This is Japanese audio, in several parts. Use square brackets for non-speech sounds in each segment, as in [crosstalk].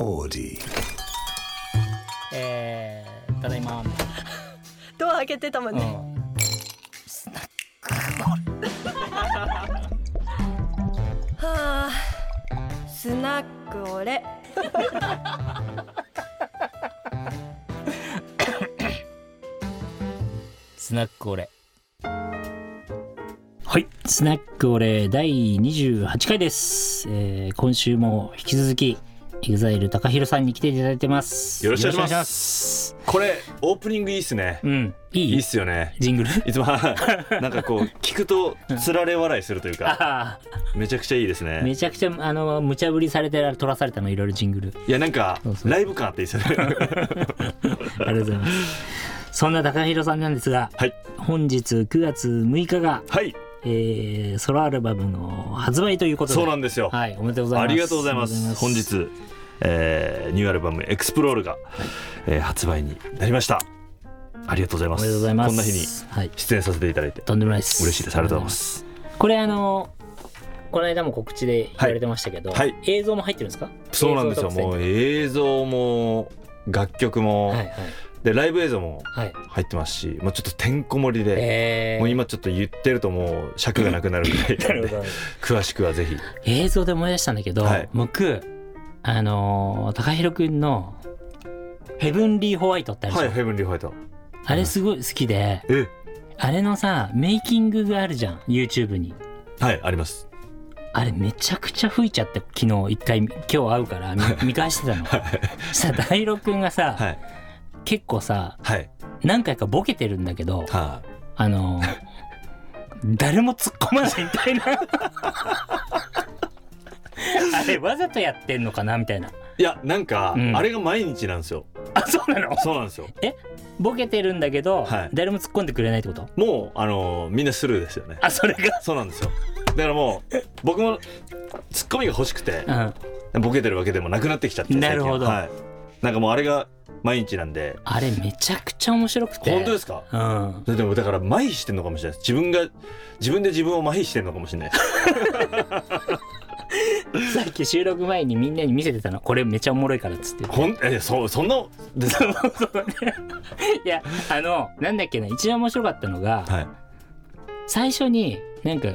Audi. えー、ただいま、ドア開けてたもんね、うん、はあスナックオレスナックオレはい。スナックオレ第28回です、えー、今週も引き続き EXILE 高弘さんに来ていただいてます。よろしくお願いします。これオープニングいいっすね。うんいい？いいっすよね。ジングル？いつも [laughs] なんかこう聞くとつられ笑いするというかあめちゃくちゃいいですあね。めちゃくちゃあの無茶ぶりされて撮らされたのいろいろジングル。いやなんかライブ感あっていいですよね。ありがとうございますそんな高弘さんなんですがはい本日9月6日が、はいえー、ソロアルバムの発売ということで。そうなんですよ。はいおめでとうございます。ありがとうございます。本日、えーニューアルバム「エクスプロールが」えー発売になりました。ありがとうございます。おめでとうございます。こんな日にはい。出演させていただいてとんでもないです。嬉しいです。ありがとうございます。これあのこの間も告知で言われてましたけど、はい。映像も入ってるんですか？そうなんですよ。もう映像も楽曲も、はいはいでライブ映像もはい。入ってますしもうちょっとてんこ盛りで、えー、もう今ちょっと言ってるともう尺がなくなるぐらい [laughs] なるほど。詳しくはぜひ。映像で思い出したんだけど、はい。僕あのー高弘くんの「ヘブンリーホワイト」ってあるでしょ、はいヘブンリーホワイトあれすごい好きでえ？あれのさメイキングがあるじゃん YouTube に。はいあります。あれめちゃくちゃ吹いちゃって昨日一回今日会うから見見返してたの。[laughs] さ大六くんがさ、はい結構さはい。何回かボケてるんだけどはあ。のー誰も突っ込まないみたいな。[laughs] あれわざとやってんのかなみたいな。いいやなんか、うん。あれが毎日なんですよ。あそうなの？そうなんですよ。ボケてるんだけど、はい。誰も突っ込んでくれないってこと？もうあのーみんなスルーですよね。あそれが？そうなんですよ。だからもう僕もツッコミが欲しくてうん。ボケてるわけでもなくなってきちゃってなるほど。はい、なんかもうあれが毎日なんで。あれめちゃくちゃ面白くて。本当ですか？うん。でもだから麻痺してんのかもしれない。自分が自分で自分を麻痺してんのかもしれない。[laughs] さっき収録前にみんなに見せてたの。これめちゃおもろいからっつって。ほんえそうそんなですかいやあのなんだっけな。一番面白かったのが、はい。最初になんか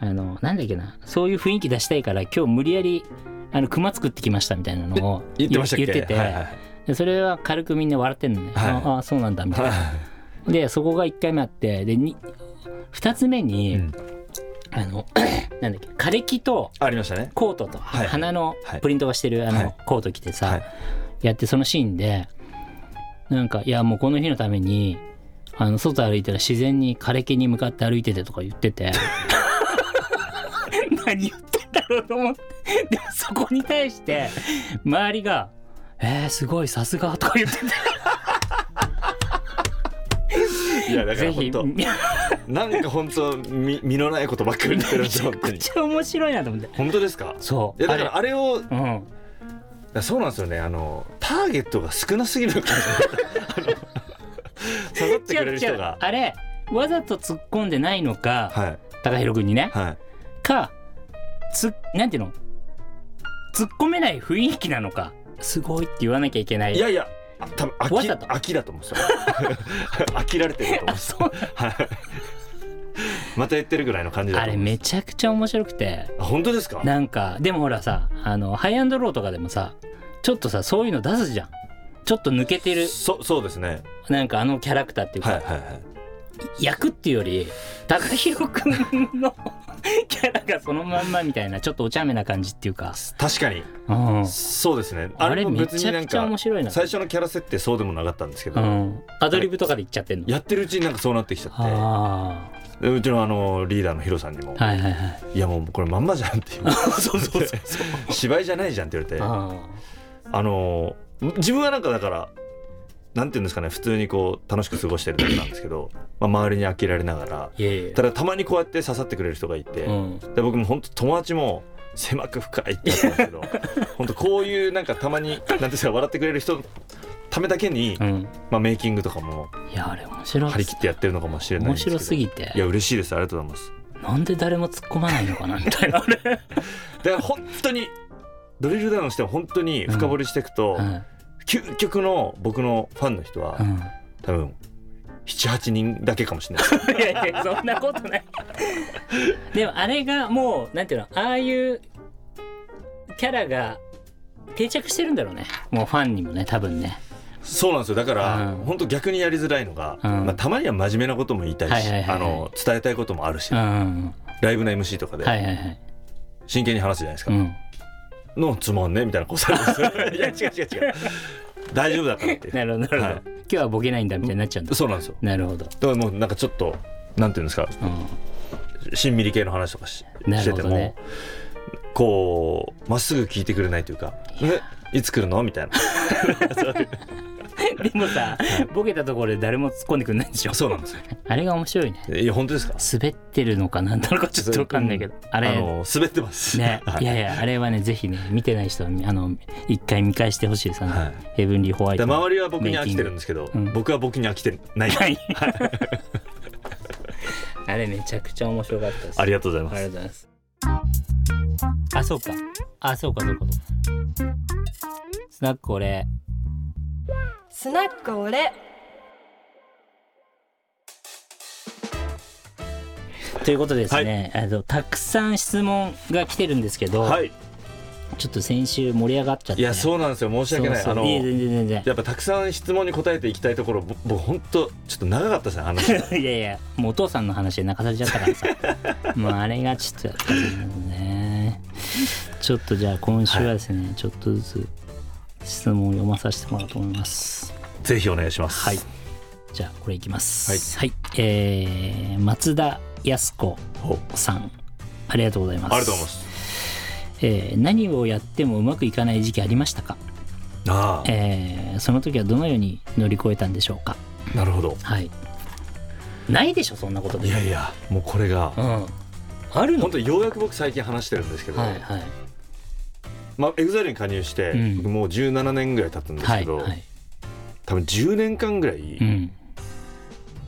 あのなんだっけな。そういう雰囲気出したいから今日無理やりあの熊作ってきましたみたいなのを言ってましたっけ？言ってて、はいはいでそれは軽くみんな笑ってんのね、はい。ああそうなんだみたいな、はでそこが1回目あってでに2つ目に、うん。あの [clears throat] なんだっけ枯れ木とありましたね。コートとはい。花のはい。プリントがしてるあのはい。コート着てさ、はい。やってそのシーンでなんかいやもうこの日のためにあの外歩いたら自然に枯れ木に向かって歩いててとか言ってて。[laughs] 何言ってんだろうと思って。でもそこに対して周りが「えー、すごいさすが」とか言ってて。いやだからなんか本当み身のないことばっかり言ってるんですよめちゃ面白いなと思って。本当ですか？そう。いやだからあれをうん。そうなんですよね。あのターゲットが少なすぎるのか刺さってくれる人が。あれわざと突っ込んでないのか、はい。高弘君にね。はい。かつなんていうの？突っ込めない雰囲気なのかすごいって言わなきゃいけない。いやいやあ多分飽き飽きだと思う [laughs] 飽きられてると思う。[laughs] そう。は [laughs] いまた言ってるぐらいの感じだあれめちゃくちゃ面白くて。あ本当ですか？なんかでもほらさあのハイアンドローとかでもさちょっとさそういうの出すじゃん。ちょっと抜けてる。そそうですね。なんかあのキャラクターっていうか、はいはいはい。役っていうより高弘君の [laughs] キャラがそのまんまみたいなちょっとお茶目な感じっていうか、確かに。うん、そうですね。あれめちゃくちゃ面か白いな。最初のキャラ設定そうでもなかったんですけど、うん、アドリブとかで言っちゃってんの？やってるうちになんかそうなってきちゃっあてでうちのあのリーダーのヒロさんにも、あはいはいはい。い、やもうこれまんまじゃんっていう。[laughs] そうそうそう [laughs] 芝居じゃないじゃんって言われて。ああの自分はなんかだからなんていうんですかね普通にこう楽しく過ごしてるだけなんですけど、まあ、周りに飽きられながらただたまにこうやって刺さってくれる人がいて、うん。で僕も本当友達も狭く深いって言ったんですけど [laughs] 本当こういうなんかたまになんていうんですか笑ってくれる人のためだけに、うん。まあ、メイキングとかもいやあれ面白い張り切ってやってるのかもしれないん面ですけど白すぎて。いや嬉しいです。ありがとうございます。なんで誰も突っ込まないのかなみたいな。あれだから本当にドリルダウンしても本当に深掘りしていくと、うん究極の僕のファンの人は、うん。多分78人だけかもしれない。[laughs] いやいやそんなことない。でもあれがもうなんていうのああいうキャラが定着してるんだろうね。もうファンにもね多分ね。そうなんですよ。だから、うん。本当逆にやりづらいのが、うん。まあ、たまには真面目なことも言いたいし、はいはいはいはい。あの伝えたいこともあるし、うんうんライブの MC とかではいはいはい。真剣に話すじゃないですか、うんのつまんねみたいなことされるんですいや違う違う違う大丈夫だ。からってなるほどなるほど、はい今日はボケないんだ。みたいになっちゃうんだ。そうなんですよなるほど、だ。からもうなんかちょっとなんていうんですかうしんみり系の話とかしなしてても、こうまっすぐ聞いてくれないというか「えいつ来るの?」みたいな、[laughs] でもさボケたところで誰も突っ込んでくんないんでしょ？そうなんですよあれが面白いね。いや本当ですか？滑ってるのかなんなのかちょっと分かんないけど。あれ。あの滑ってます。ね、はい。いやいやあれはねぜひね見てない人はあの一回見返してほしいです。あの、はい。ヘブンリーホワイでト周りは僕に飽きてるんですけど、うん。僕は僕に飽きてない、はい。[laughs] あれめちゃくちゃ面白かったです。ありがとうございます。ありがとうございます。あそうか。あそうかそうかそうかスナック俺スナックオレ。ということでですね、あのたくさん質問が来てるんですけど、はい。ちょっと先週盛り上がっちゃって、いやそうなんですよ。申し訳ない。あのそう。そういえ全然全然。やっぱたくさん質問に答えていきたいところぼ僕本当ちょっと長かったですね話が。[laughs] いやいやもうお父さんの話で泣かされちゃったからさ。[laughs] もうあれがちょっとやっぱりね。ちょっとじゃあ今週はですね、ちょっとずつ質問を読まさせてもらおうと思います。ぜひお願いします。はい。じゃあこれいきます。はい、えー松田靖子ほさん。ありがとうございます。ありがとうございます。えー何をやってもうまくいかない時期ありましたか、あえーその時はどのように乗り越えたんでしょうか？あなるほど。はい。ないでしょそんなことでいやいやもうこれが。うん。あるの？本当ようやく僕最近話してるんですけど、はいはいまあ、 EXILE に加入して、うん。僕もう17年ぐらい経つんですけど、はいはい。多分10年間ぐらい、うん。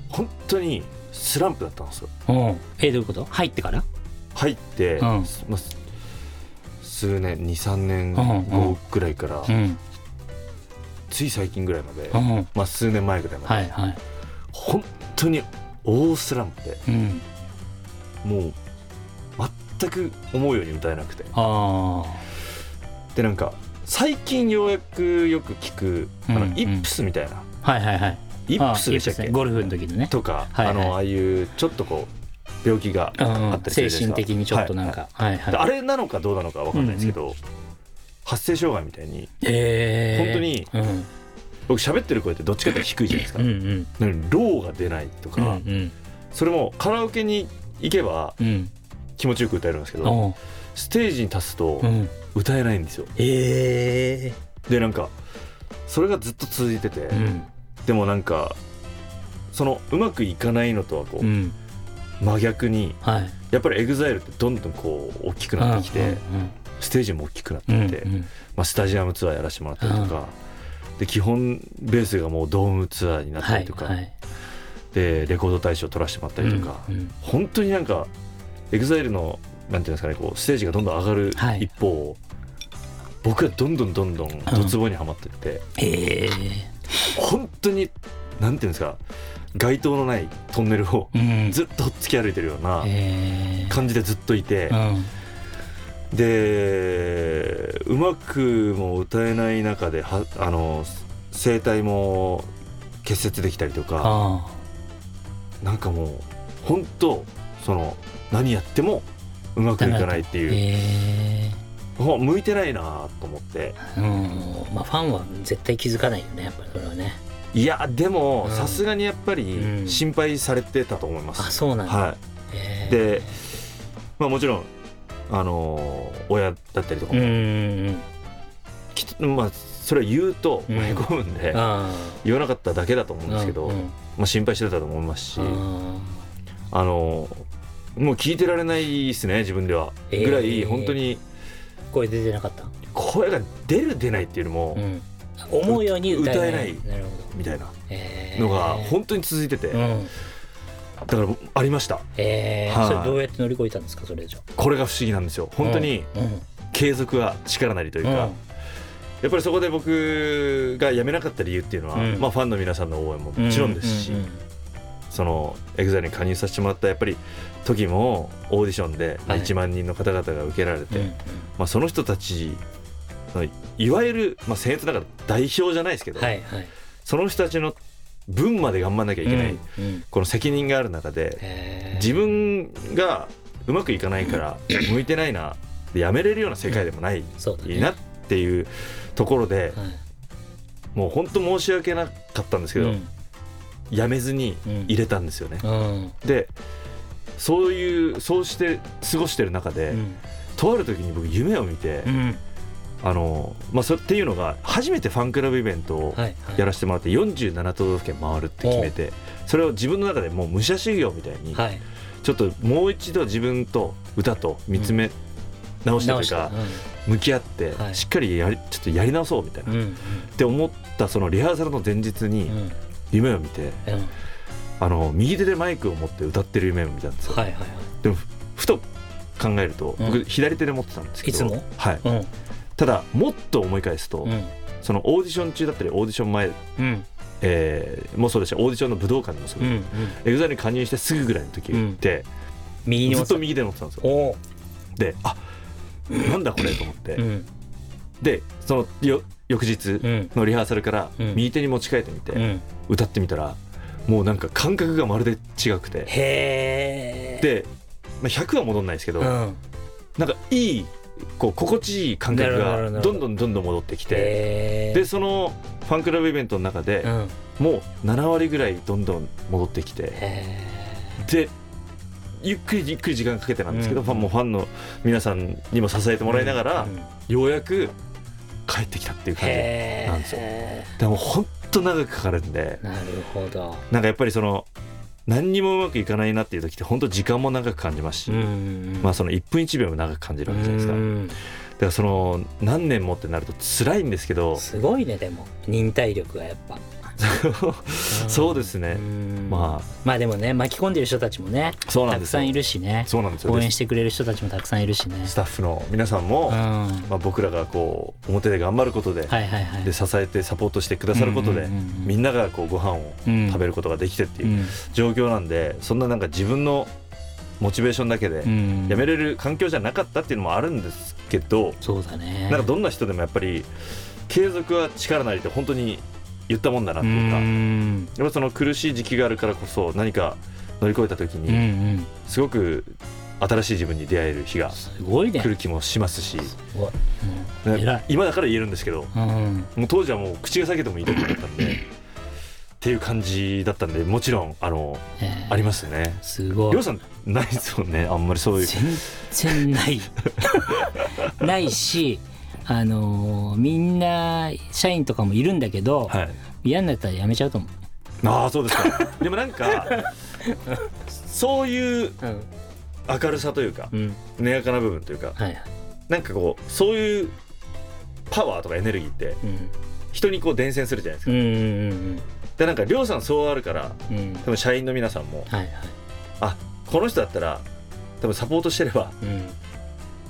本当にスランプだったんですよ。えどういうこと？入ってから？入って、うん。まあ、す数年23年後ぐらいから、うん。つい最近ぐらいまで、うん。まあ、数年前ぐらいまで、はいはい。本当に大スランプでうん。もう全く思うように歌えなくて。あでなんか最近ようやくよく聞くあの、うん。うんイップスみたいな。あはいはいはい。イップスでしたっけ？ゴルフの時のね。とか、はいはい。あのああいうちょっとこう病気がうんあったりする精じゃないですか。神的にちょっとなんか。はい。はいであれなのかどうなのかわかんないですけど、発声障害みたいにえー。本当にうん。僕喋ってる声ってどっちかって低いじゃないですか、うんうん。ローが出ないとか、うんうん。それもカラオケに行けばうん。気持ちよく歌えるんですけどステージに立つとうん。歌えないんですよ。え。でなんかそれがずっと続いてて、えうん。でもなんかそのうまくいかないのとはこう、うん。真逆にはい。やっぱり EXILE ってどんどんこう大きくなってきて、ステージも大きくなってうんって、うん。まあ、スタジアムツアーやらせてもらったりとか、で基本ベースがもうドームツアーになったりとか、はいはい。でレコード大賞取らせてもらったりとか、うんうん。本当になんか EXILE のなんていうんですかねこうステージがどんどん上がるはい。一方、僕はどんどんどんどんドツボにはまってって、ええ。本当になんていうんですか街灯のないトンネルをうん。ずっとほっつき歩いてるようなええ。感じでずっといて、うん。でうまくも歌えない中ではあの声帯も結節できたりとかあ。なんかもう本当その何やってもうまくいかないってあいう、向いてないなと思って。えうん。まあファンは絶対気づかないよねやっぱりそれはね。いやでもうん。さすがにやっぱりうん。心配されてたと思います、あそうなんだ、はえい、で、まあ、もちろんあの親だったりとかも、うんうんまあそれは言うとうん。へこむんで、あ言わなかっただけだと思うんですけど、うんうん。まあ、心配してたと思いますし、ああ。のもう聞いてられないですね自分では、えー。ぐらい本当に。声出てなかった、声が出る出ないっていうよりも、うん、思うように歌えない。なるほど、みたいなえー。のが本当に続いてて、うん。だからありました。えー。はい。それどうやって乗り越えたんですかそれじゃこれが不思議なんですよ。本当にうん。継続は力なりというか、やっぱりそこで僕が辞めなかった理由っていうのは、うん。まあ、ファンの皆さんの応援ももちろんですし、うんうんその EXILE に加入させてもらったやっぱり時もオーディションでまあはい。1万人の方々が受けられて、うんうん。まあ、その人たちのいわゆる、まあ、僭越ながら代表じゃないですけど、はいはい。その人たちの分まで頑張んなきゃいけない、うんうん。この責任がある中で自分がうまくいかないから [clears throat] 向いてないなでやめれるような世界でもないそうだね。なっていうところではい。もう本当申し訳なかったんですけど、うんやめずにうん。入れたんですよね。うん。でそういうそうして過ごしてる中で、うん。とある時に僕夢を見て、うん。あのまあそれっていうのが初めてファンクラブイベントをやらせてもらって47都道府県回るって決めてそれを自分の中でもう武者修行みたいにはい。ちょっともう一度自分と歌と見つめ直してというか向き合ってはい。しっかりやりちょっとやり直そうみたいな。って思ったそのリハーサルの前日に夢を見てうん。あの右手でマイクを持って歌ってる夢を見たんですよ。はいはいはい。でもふふと考えるとうん。僕左手で持ってたんですけどいつも？はい。うん。ただもっと思い返すとうん。そのオーディション中だったりオーディション前うん。えーもうそうですしオーディションの武道館でもそううんです、 EXILE に加入してすぐぐらいの時って、右にずっと右で乗ってたんですよ。おであなんだこれと思って、うん。でそのよ翌日うん。のリハーサルからうん。右手に持ち替えてみて、うん。歌ってみたらもうなんか感覚がまるで違くて。で、まあ、100は戻んないですけど、うん。なんかいいこう心地いい感覚がほどどんどんどんどん戻ってきてへでそのファンクラブイベントの中でうん。もう7割ぐらいどんどん戻ってきてへでゆっくりゆっくり時間かけてなんですけど、うん。ファンもファンの皆さんにも支えてもらいながら、うん。ようやく帰ってきたっていう感じへなんですよ。えでも本当長くかかるんで。なるほど。なんかやっぱりその何にもうまくいかないなっていう時って本当時間も長く感じますし、うん。まあその1分1秒も長く感じるわけじゃないですか、うん。だからその何年もってなると辛いんですけどすごいねでも。忍耐力がやっぱ [laughs] そうですね、うん。ままあでもね巻き込んでる人たちもねあそうなんですよ。たくさんいるしね。そうなんですよ。応援してくれる人たちもたくさんいるしね。スタッフの皆さんも、まあ、僕らがこう表で頑張ることで,、で支えてサポートしてくださることで、みんながこうご飯をうん食べることができてっていううん。状況なんで、そんななんか自分のモチベーションだけでうん。やめれる環境じゃなかったっていうのもあるんですけど、そうだね。なんかどんな人でもやっぱり継続は力なりって本当に言ったもんだなっていうか、ん。やっぱその苦しい時期があるからこそ何か乗り越えた時にんすごく新しい自分に出会える日が来る気もしますし、今だから言えるんですけどうんもう当時はもう口が裂けてもいいとこだったんでっていう感じだったんでもちろんあのえーありますね。すごい。りょうさんないですもんね。あんまりそういう。全然ない。[laughs] ないしあのーみんな社員とかもいるんだけど、はい。嫌になったら辞めちゃうと思ああそうですか。[laughs] でもなんかそういうう、うん。明るさというかうん、根やかな部分というかはいはい、なんかこうそういうパワーとかエネルギーってうん、人にこう伝染するじゃないですか、うんうんでなんかりょうさんそうあるからうん。うん多分社員の皆さんもはいはい。あこの人だったら多分サポートしてればうん。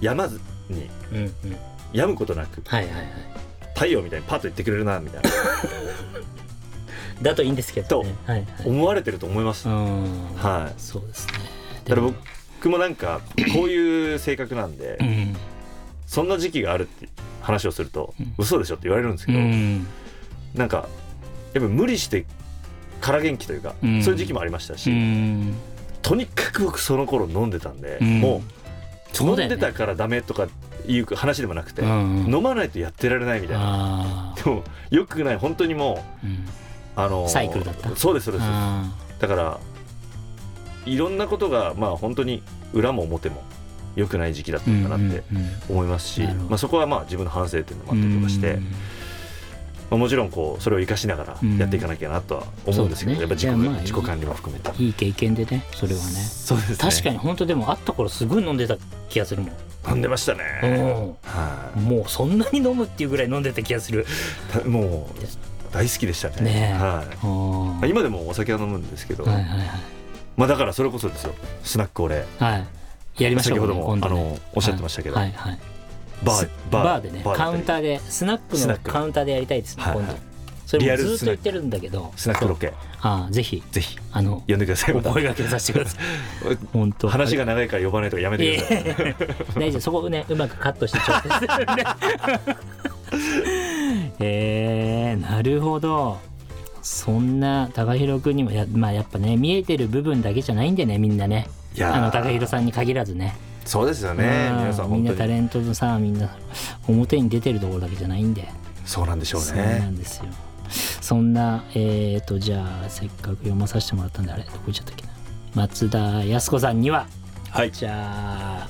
やまずにうんうんやむことなくはいはいはい。太陽みたいにパッと言ってくれるなみたいな。だといいんですけどね。はいはい。思われてると思います、うん。はい。そうですね。だから僕も。なんかこういう性格なんでうん。そんな時期があるって話をするとうん。嘘でしょって言われるんですけうど、ん。なんかやっぱ無理して空元気というか、うん。そういう時期もありましたし、うん。とにかく僕その頃飲んでたんで、うん。もう飲んでたからダメとかいう話でもなくて、うん飲まないとやってられないみたいな。あでもよくない本当にもーうん。うあのサイクルだった。そうですそうです。あだからいろんなことがまあ本当に裏も表も良くない時期だったーのかなってうんうんうん。思いますし、なるほど。まあ、そこはまあ自分の反省点もあったりとかして、うんまあ、もちろんこうそれを生かしながらやっていかなきゃなとは思うんですけど、うんやっぱ自己,、自己管理も含めて。いい経験でねそれはね。そうですね。確かに本当でも会った頃すごい飲んでた気がするもん、飲んでましたね、はうん。もうそんなに飲むっていうぐらい飲んでた気がする。もう大好きでしたね。ねえ。はい。今でもお酒は飲むんですけど、はいはいはい。まあだからそれこそですよ。スナック俺はい。やりましょう。先ほども、ねのおっしゃってましたけど、はい。はい。バーバーバーでねカウンターでスナックのカウンターでやりたいですねはいはい。今度それもずっと言ってるんだけど。スナックロケ。ああぜひ。ぜひ。あの呼んでください。お [laughs] 声掛けさせてください。[laughs] 本当。話が長いから呼ばないとかやめてください。大丈夫。そこねうまくカットして調整するんで。[laughs] えー、なるほど。そんな高弘君にもや,、まあ、やっぱね見えてる部分だけじゃないんでねみんなね。あの高弘さんに限らずね。そうですよね。うん。皆さんみんなタレントのさみんな表に出てるところだけじゃないんで。そうなんでしょうそうなねんですよそんなえー、とじゃあせっかく読まさせてもらったんであれどこ行っちゃったっけな？松田靖子さんには。はい。じゃあ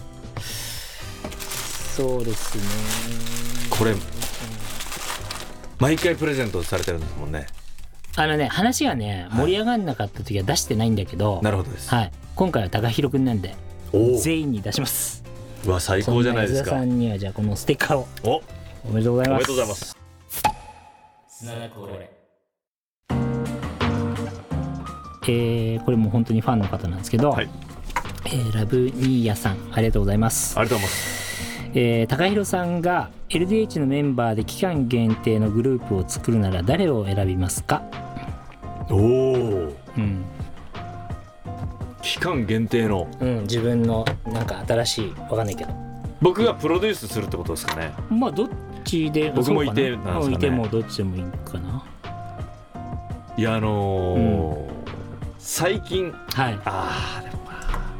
そうですね。これ毎回プレゼントされてるんですもんね。あのね話がねはい。盛り上がんなかった時は出してないんだけど、なるほどです。はい、今回は高弘くんなんでお全員に出します。おうわ最高じゃないですか。さんにはじゃあこのステッカーを。お。おおめでとうございます。めでとうございますえーこれも本当にファンの方なんですけど、はい。えーラブニーヤさんありがとうございます。ありがとうございます。えー高弘さんが LDH のメンバーで期間限定のグループを作るなら誰を選びますか、おおうん。期間限定の。うん、自分のなんか新しいわかんないけど。僕がプロデュースするってことですかね。まあどっちで僕もいてな？んですかね。いてもどっちでもいいかな？いやあのー最近はい、ああでも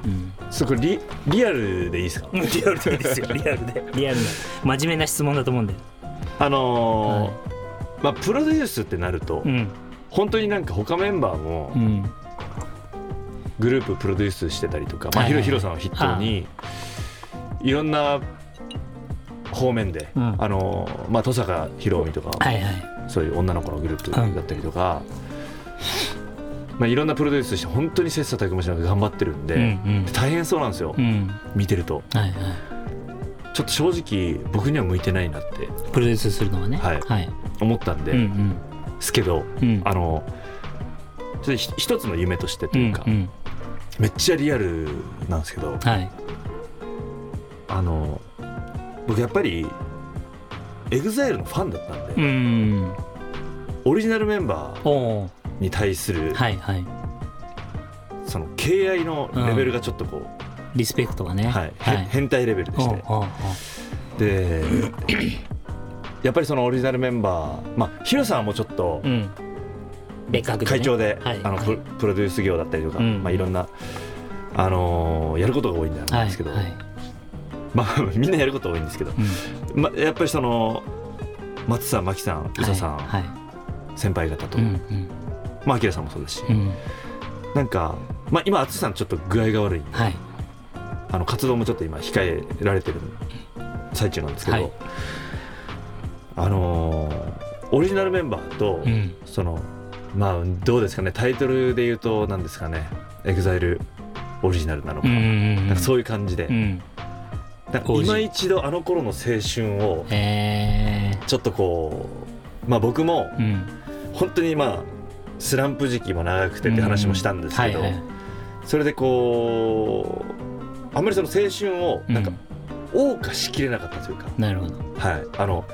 うん、そこリリアルでいいですか？リアルでいい [laughs] ですよリアルで。リアルな真面目な質問だと思うんであのーまあプロデュースってなると、うん。本当になんか他メンバーもうん。グループプロデュースしてたりとか、まあ、はいはいヒロヒロさんを筆頭にいろんな方面で、うん。あのーまあ登坂ひろみとか、はいはい。そういう女の子のグループだったりとか、まあ、いろんなプロデュースして本当に切磋琢磨しながら頑張ってるんで、うん大変そうなんですよ、うん。うん見てると。はいはい。ちょっと正直僕には向いてないなってプロデュースするのはね。はい。はい。思ったんで、うんすけどうん。うんあのちょっとひ一つの夢としてとういうんか、うん。めっちゃリアルなんですけどはい。あの僕やっぱり EXILE のファンだったんで、うん。オリジナルメンバーに対する、はいはい。その敬愛のレベルがちょっとこリスペクトがね。う、はい。へ変態レベルでして。で [clears throat] やっぱりそのオリジナルメンバーまあヒロさんはもうちょっとうん。別格会長で、はい。あのププロデュース業だったりとか、うん。まあ、いろんな、あのーやることが多いんなんはいですけど、はいまあみんなやること多いんですけど、うん。ま、やっぱりその松さん真木さん宇佐さん、はい。はい先輩方と、うんうん。まあ明さんもそうですし、うん。なんか、まあ、今淳さんちょっと具合が悪い。はい。あの活動もちょっと今控えられてる最中なんですけど、はい。あのーオリジナルメンバーと、うん。そのまあどうですかねタイトルで言うと何ですかね EXILE オリジナルなのか,、なんかそういう感じで、うん今一度あの頃の青春をえちょっとこうまあ僕も本当にまあスランプ時期も長くてって話もしたんですけど、それでこうあんまりその青春をなんか謳歌しきれなかったというか、なるほど。はい。あの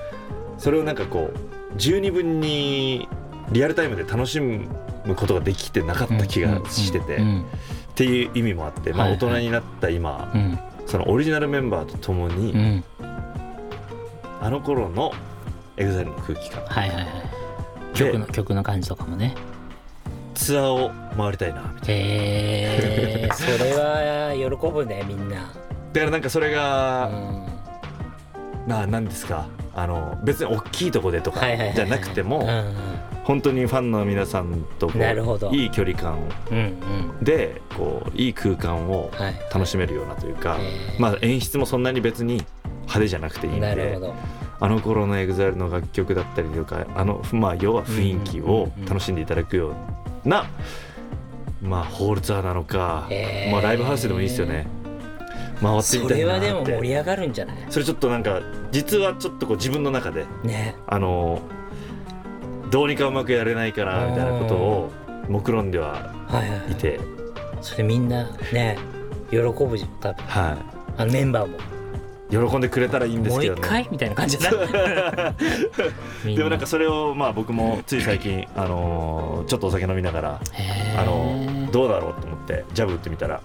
それをなんかこう十二分にリアルタイムで楽しむことができてなかった気がしてて、うん。っていう意味もあって、まあ、大人になった今、うんそのオリジナルメンバーとともに、うん。あの頃の EXILE の空気感。はいはいはい。で曲の曲の感じとかもね。ツアーを回りたいなみたいへえ [laughs] それは喜ぶねみんな。なだからなんかそれうが、ん。なあ何ですか？あの別に大きいとこでとかはいはいはいはい。じゃなくても、うん本当にファンの皆さんとこうなるほど。いい距離感うんうん。でこういい空間をはい。楽しめるようなというか、へー。まあ、演出もそんなに別に派手じゃなくていいんであの頃の EXILE の楽曲だったりとかあの、まあ、要は雰囲気を楽しんでいただくような、まあ、ホールツアーなのか、まあ、ライブハウスでもいいですよね。回ってそみたいなれはでも盛り上がるんじゃない？それちょっとなんか実はちょっとこう自分の中でね。あのどうにかうまくやれないかなみたいなことを目論んでははいて、それみんなね喜ぶじゃん多分。はあのメンバーも。い、喜んでくれたらいいんですもう一けどね回みたいな感じだ [laughs] みでもなんかそれをまあ僕もつい最近、[laughs] あのーちょっとお酒飲みながら、あのーどうだろうと思ってジャブ打ってみたら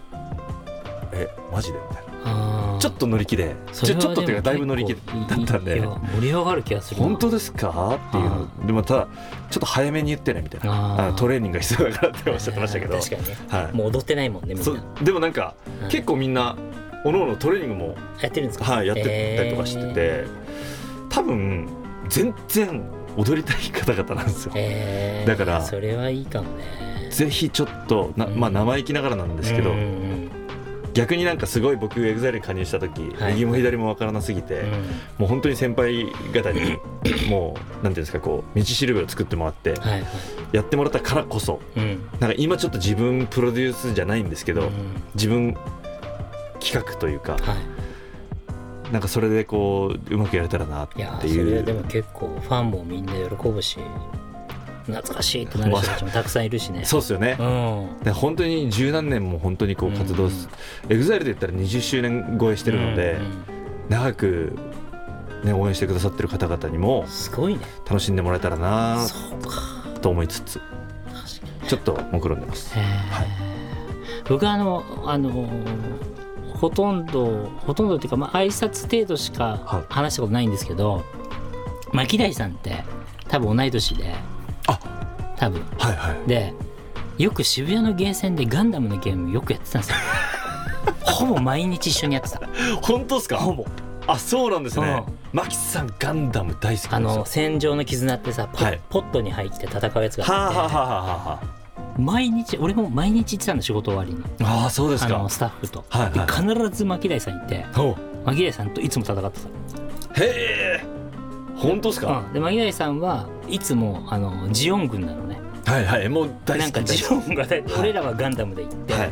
えマジでみたいなちょっと乗り気で。ちょちょっとっていうかだいぶ乗り気だったんで。盛り上がる気がする。な本当ですか？っていう。のでもただちょっと早めに言ってねみたいな。トレーニングが必要だからっておっしゃってましたけど、確かにねはい。もう踊ってないもんねみんそなでもなんか、うん結構みんなおのおのトレーニングも、やってるんですか？はい、やってたりとかしてて、多分全然踊りたい方々なんですよ。えー。だからそれはいいかもね。ぜひちょっとな、まあ、生意気ながらなんですけど、うんうん逆になんかすごい僕 EXILE に加入した時、はい。右も左も分からなすぎて、うん。もう本当に先輩方に [coughs] もうなんていうんですかこう道しるべを作ってもらってはいはい。やってもらったからこそうん。なんか今ちょっと自分プロデュースじゃないんですけど、うん。自分企画というかはい。なんかそれでこううまくやれたらなっいやていうそれでも結構ファンもみんな喜ぶし懐かしいってなる人たちもたくさんいるしね。そうですよね。う、ん。で本当に十何年も本当にこう活動す、 EXILEで言ったら20周年超えしてるので、うんうん。長く、ね、応援してくださってる方々にもすごいね。楽しんでもらえたらなそうか。と思いつつちょっと目論んでます。へー。僕はあのあのほとんどほとんどっていうか、まあ挨拶程度しはかい。話したことないんですけど牧大さんって多分同い年であ多分。はいはい。でよく渋谷のゲーセンでガンダムのゲームよくやってたんですよ。[laughs] ほぼ毎日一緒にやってた。本当ですか？ほぼ。あそうなんですね。うん。マキさんガンダム大好きあの戦場の絆ってさポ,、はい。ポットに入って戦うやつがあって、はあはあはあはあは毎日俺も毎日行ってたの仕事終わりに。あああそうですか。あのスタッフと、はいはい。で必ず牧大さんいてお牧大さんといつも戦ってた。へえ。本当ですか、うん、で牧大さんはいつもあのジオン軍なのねはいはいもう大好きなんかジオンが大はい。俺らはガンダムで行って、はい。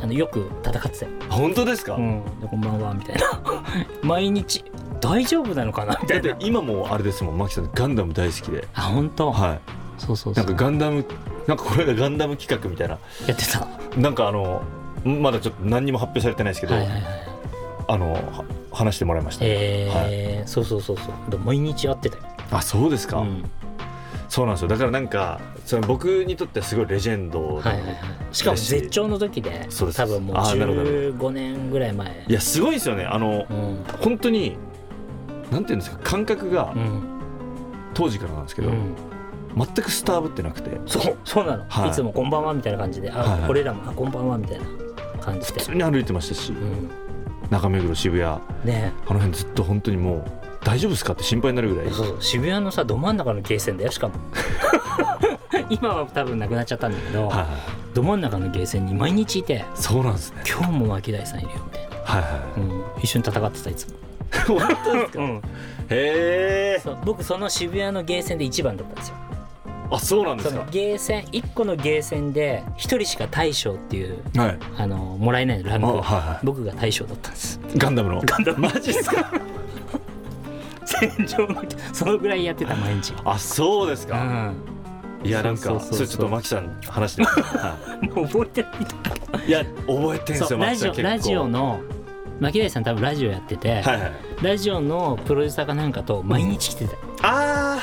あのよく戦ってたよ、本当ですか、うん、でこんばんはみたいな。[laughs] 毎日大丈夫なのかな？みたいな。だって今もあれですもん。マキさんガンダム大好きで。あ本当、はそうそうそう。いなんかガンダムなんかこれがガンダム企画みたいな。やってた。はなんかあのまだちょっと何にも発表されてないですけど、いはいはいあのは話してもらいました、えー。そうそうそうそう。で毎日会ってたよ、あそうですか、うん、そうなんですよ。だからなんかその僕にとってはすごいレジェンドの、はいはいはい。しかも絶頂の時でそうです。多分もうあーなるほど15年ぐらい前。いやすごいですよね。あのうん。本当になんていうんですか感覚がうん。当時からなんですけど、うん。全くスターぶってなくて。そうそうなの、はい。い、つもこんばんはみたいな感じで、あ、はいはい。俺らもあこんばんはみたいな感じで。普通に歩いてましたし、うん。中目黒渋谷。あねの辺ずっと本当にもう大丈夫ですか？って心配になるぐらい。そうそう。渋谷のさど真ん中のゲーセンだよしかも。[laughs] 今は多分なくなっちゃったんだけど、はいはい。ど真ん中のゲーセンに毎日いてそうなんですね。今日も牧大さんいるよみたいな、はいはうん、一緒に戦ってたいつも、い [laughs] 本当ですか、うん、へえ。そう。僕その渋谷のゲーセンで一番だったんですよ。あそうなんですか？ゲーセン1個のゲーセンで1人しか大将っていうはい。あのもらえないのランクあはいは僕が大将だったんです。いガンダムの。ガンダム。マジですか？戦場のそのぐらいやってた毎日。あそうですか、うん。いやなんかそれちょっとマキさん話してもう [laughs] 覚えてないい、いや覚えてんすよマキさんラジオの牧大さん多分ラジオやってて、はい。はいラジオのプロデューサーかなんかと毎日来てあ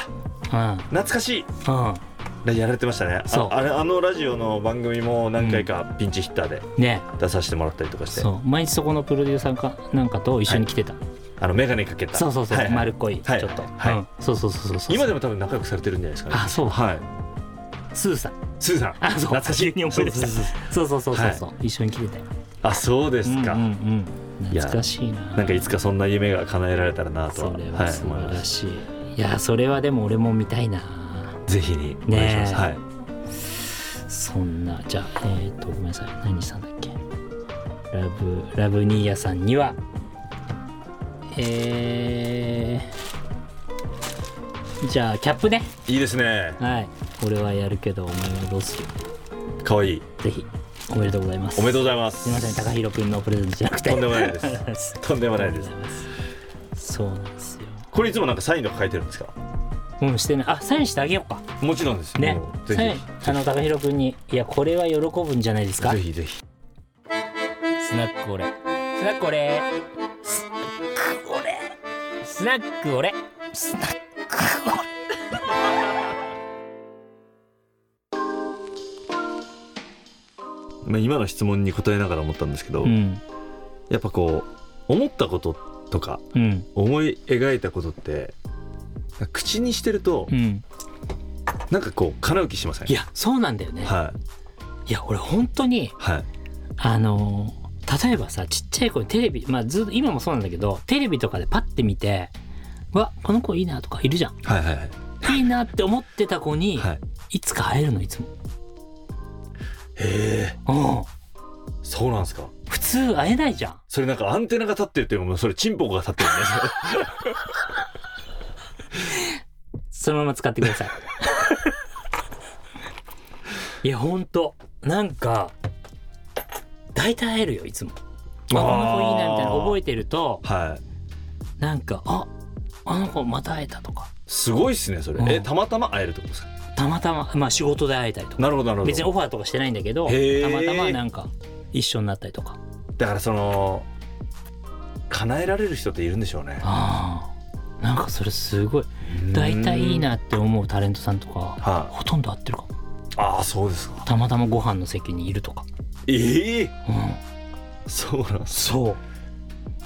たうん。ー懐かしい。うん。やられてましたね。そう。ああれあのラジオの番組も何回かピンチヒッターでね。出させてもらったりとかして、そう。毎日そこのプロデューサーかなんかと一緒に来てた、あの眼鏡かけた。そうそうそう、はい、丸っこい、はい、ちょっと、はい、うん、そうそうそうそう今でも多分仲良くされてるんじゃないですか、ね、あそう。はい。スーさん。スーさん。あそう。懐かしい。に思い出しそうそうそうそう。そう、一緒に来てたよ。あそうですか、うんうん、懐かしいな。なんかいつかそんな夢が叶えられたらなと。それは素晴らしい、はい、いやそれはでも俺も見たいな。ぜひに。お願いします、ね、はい。そんなじゃあえっ、ー、とごめんなさい。何さんだっけ？ラブラブニーヤさんにはえー、じゃあキャップね。いいですね。はい。俺はやるけどお前はどうする？可愛いぜひ。おめでとうございます。おめでとうございます。すみません高弘君のプレゼントじゃなくて。とんでもないです。す [laughs] とんでもないです。そうなんですよ。これいつもなんかサインとか書いてるんですか？うんしてない。あサインしてあげようか。もちろんですね。サインあの高弘君に。いやこれは喜ぶんじゃないですか？ひぜひぜひ。スナックオレ。スナックオレスナックオスナック俺。スナック。まあ、今の質問に答えながら思ったんですけど、俺うん。やっぱこう思ったこととかうん。思い描いたことって口にしてるとうん。なんかこう叶う気しません？いやそうなんだよね、はい。い、や俺本当にはい。あのー例えばさちっちゃい子にテレビまあずっと今もそうなんだけどテレビとかでパッて見てうわこの子いいなとかいるじゃん。はいはいはい。いいなって思ってた子に、はい。い、つか会えるのいつも、へえ。うん、そうなんですか？普通会えないじゃん。それなんかアンテナが立ってるっていうのもそれチンポコが立ってるん [laughs] そのまま使ってください。いやほんと。なんか大体会えるよいつも。あこの子いいなみたいなの覚えてるとはい。なんかああの子また会えたとか。すごいっすねそれ。うん。えたまたま会えるってことですか？たまたままあ仕事で会えたりとか。なるほどなるほど。別にオファーとかしてないんだけどたまたまなんか一緒になったりとか。だからその叶えられる人っているんでしょうね。ああなんかそれすごい。大体いいなって思うタレントさんとかはほとんど会ってるかも。いああそうですか。たまたまご飯の席にいるとかええ？うん。そうなんですそう。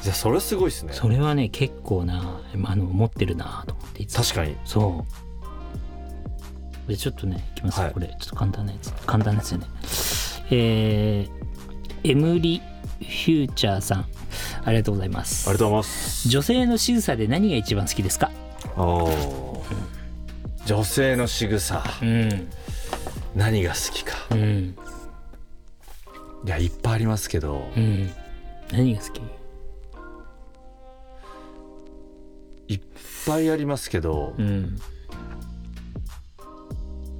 じゃあそれすごいっすね。それはね結構なあの持ってるなと思っていつも。確かに。そう。でちょっとねいきます。よ、はい。これちょっと簡単なやつ。簡単なやつよね。えー、エムリフューチャーさん。ありがとうございます。ありがとうございます。女性の仕草で何が一番好きですか？おー。女性の仕草。うん。何が好きか。うんいやいっぱいありますけど。うん。何が好き？いっぱいありますけど。うん。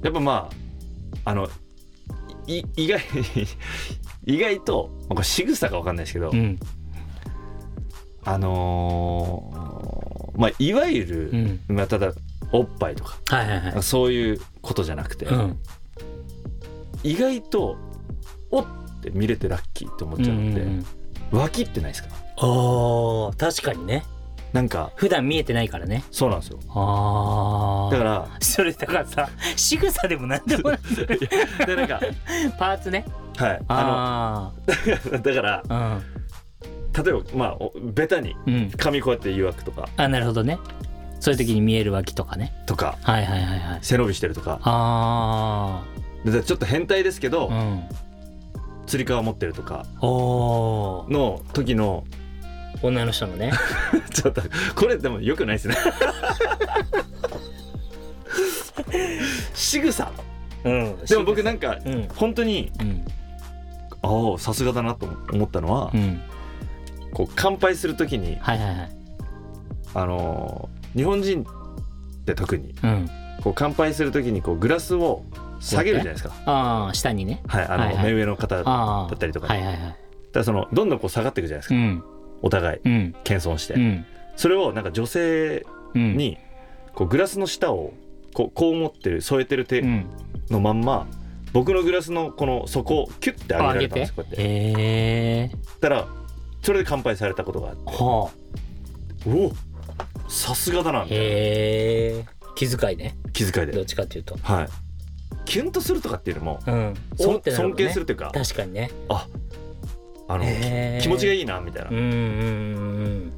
やっぱまああのい意外意外とまあこれ仕草か分かんないですけど、うん。あのーまあいわゆる、うん。まあ、ただおっぱいとか。はいはいはい。そういうことじゃなくて、うん。意外とおって見れてラッキーって思っちゃうので、ん脇ってないですか？あー確かにね。なんか普段見えてないからね。そうなんですよ。ああだからそれだからさ [laughs] 仕草でも何でもない。でなんかパーツね。はい。ああの [laughs] だからあ例えばまあおベタにうん。うん髪こうやって誘惑とか。あなるほどね。そういう時に見える脇とかね。とか。はいはいはいはい。背伸びしてるとか。あでちょっと変態ですけど、あうんつり革持ってるとかの時の女の人のね。[laughs] ちょっとこれでもよくないですね。[laughs] 仕草。うん。でも僕なんかうん。本当にうん。ああさすがだなと思ったのは、うん。こう乾杯する時にはいはいはい。あのー日本人って特にうん。こう乾杯する時にこうグラスを下げるじゃないですか。ああ下にね。はいあの、はいはい。目上の方だああったりとかね。はいはいはい。だからそのどんどんこう下がっていくじゃないですか、うん。お互い。うん。謙遜して、うん。それをなんか女性うん。にこうグラスの下をこうこう持ってる添えてる手うん。のまんま僕のグラスのこの底をキュッて上げられたんですこうやって。へえたらそれで乾杯されたことがあって。はおおさすがだなあへえ気遣いね。気遣いで。どっちかっていうと。はいキュンとするとかっていうよりもうん。ね。尊敬するっていうか確かにね。ああのへー。気持ちがいいなみたいな、うんうんうんうん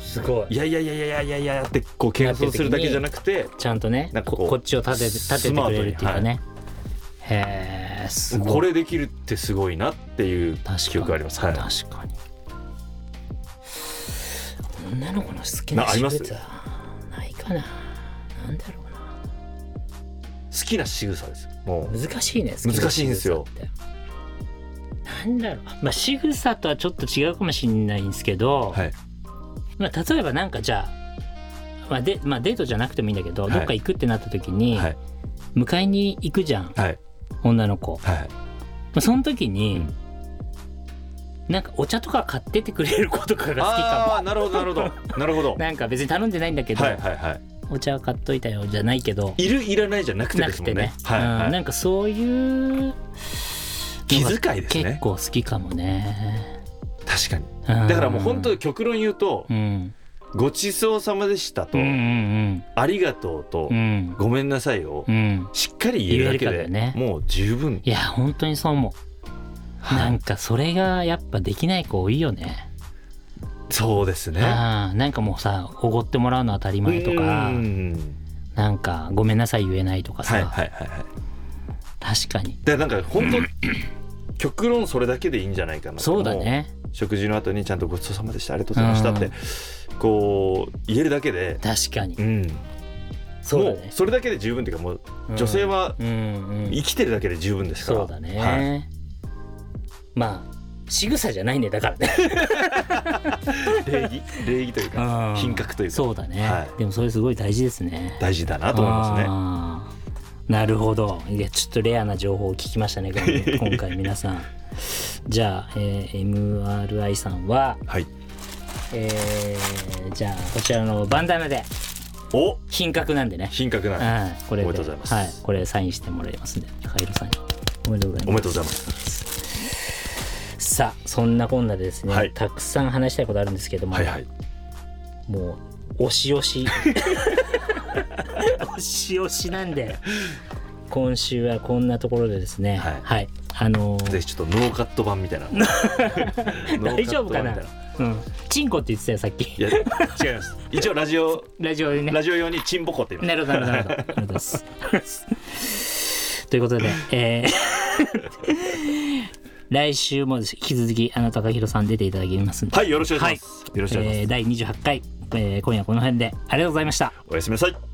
すごい。いやいやいやいやいやいやいやってこう謙遜するだけじゃなくてちゃんとねなんかこっちを立てて立ててくれるっていうかね、へえすごい。これできるってすごいなっていう記憶があります。はい。確かに。女の子の好きななありまないかな。なんだろう。な好きな仕草です。もう。難しいね難しいんですよ。なんだろう。まあ仕草とはちょっと違うかもしれないんですけど、はい。まあ、例えばなんかじゃあ、まあでまあ、デートじゃなくてもいいんだけど、はい。どっか行くってなった時に、はい。迎えに行くじゃんはい。女の子、まはい。あ、その時に、うん。なんかお茶とか買ってってくれる子とかが好きあかあなるほどなるほど。なるほど。も [laughs] なんか別に頼んでないんだけど、はいはいはいお茶買っといたよじゃないけど。いるいらないじゃなくてなですもんね。くてね、はいはい。うんなんかそういう気遣いですね。結構好きかもね、確かに。うん。だからもう本当極論言うとうん。ごちそうさまでしたと、うんうんありがとうと、うん。うんごめんなさいをうん。しっかり言えるだけで、ね。もう十分。いや本当にそう思う。なんかそれがやっぱできない子多いよねそうですね。なんかもうさおごってもらうの当たり前とかうん。なんかごめんなさい言えないとかさ、はいはいはいはい。確かに。でなんか本当 [clears throat] 極論それだけでいいんじゃないかな。そうだね。食事の後にちゃんとごちそうさまでしたありがとうございましたって、うん。こう言えるだけで確かに。うん。そうだね。もうそれだけで十分っていうかもう女性はうんうん。生きてるだけで十分ですから、そうだね、はい。まあ仕草じゃないねだからね。[laughs] 礼儀礼儀というかうん。品格というか。そうだね、はい。でもそれすごい大事ですね。大事だなと思いますね。なるほど。いやちょっとレアな情報を聞きましたね [laughs] 今回皆さん。じゃあ、えー MRI さんは、はい。えーじゃあこちらのバンダナでお！品格なんでね。品格なはい。これで。おめでとうございます。はい、これサインしてもらいますんで高弘さんに。おめでとうございます。おめでとうございますさあそんなこんなでですね、はい。たくさん話したいことあるんですけども、はいはい。もう押し押し。[laughs] 押し押しなんで今週はこんなところでですねはい。あのーぜひちょっとノーカット版みたいな。[laughs] ノーカット版大丈夫かな？みたいうん。チンコって言ってたよさっき。いや違います。一応ラジオラジオでね。ラジオ用にチンボコって言います。なるほどなるほど。[laughs] なるほどありがとうございます。ということで、えー来週も引き続きあの高弘さん出ていただきますはいよろしくお願いします、よろしくお願いします、えー第28回、えー今夜はこの辺で。ありがとうございました。おやすみなさい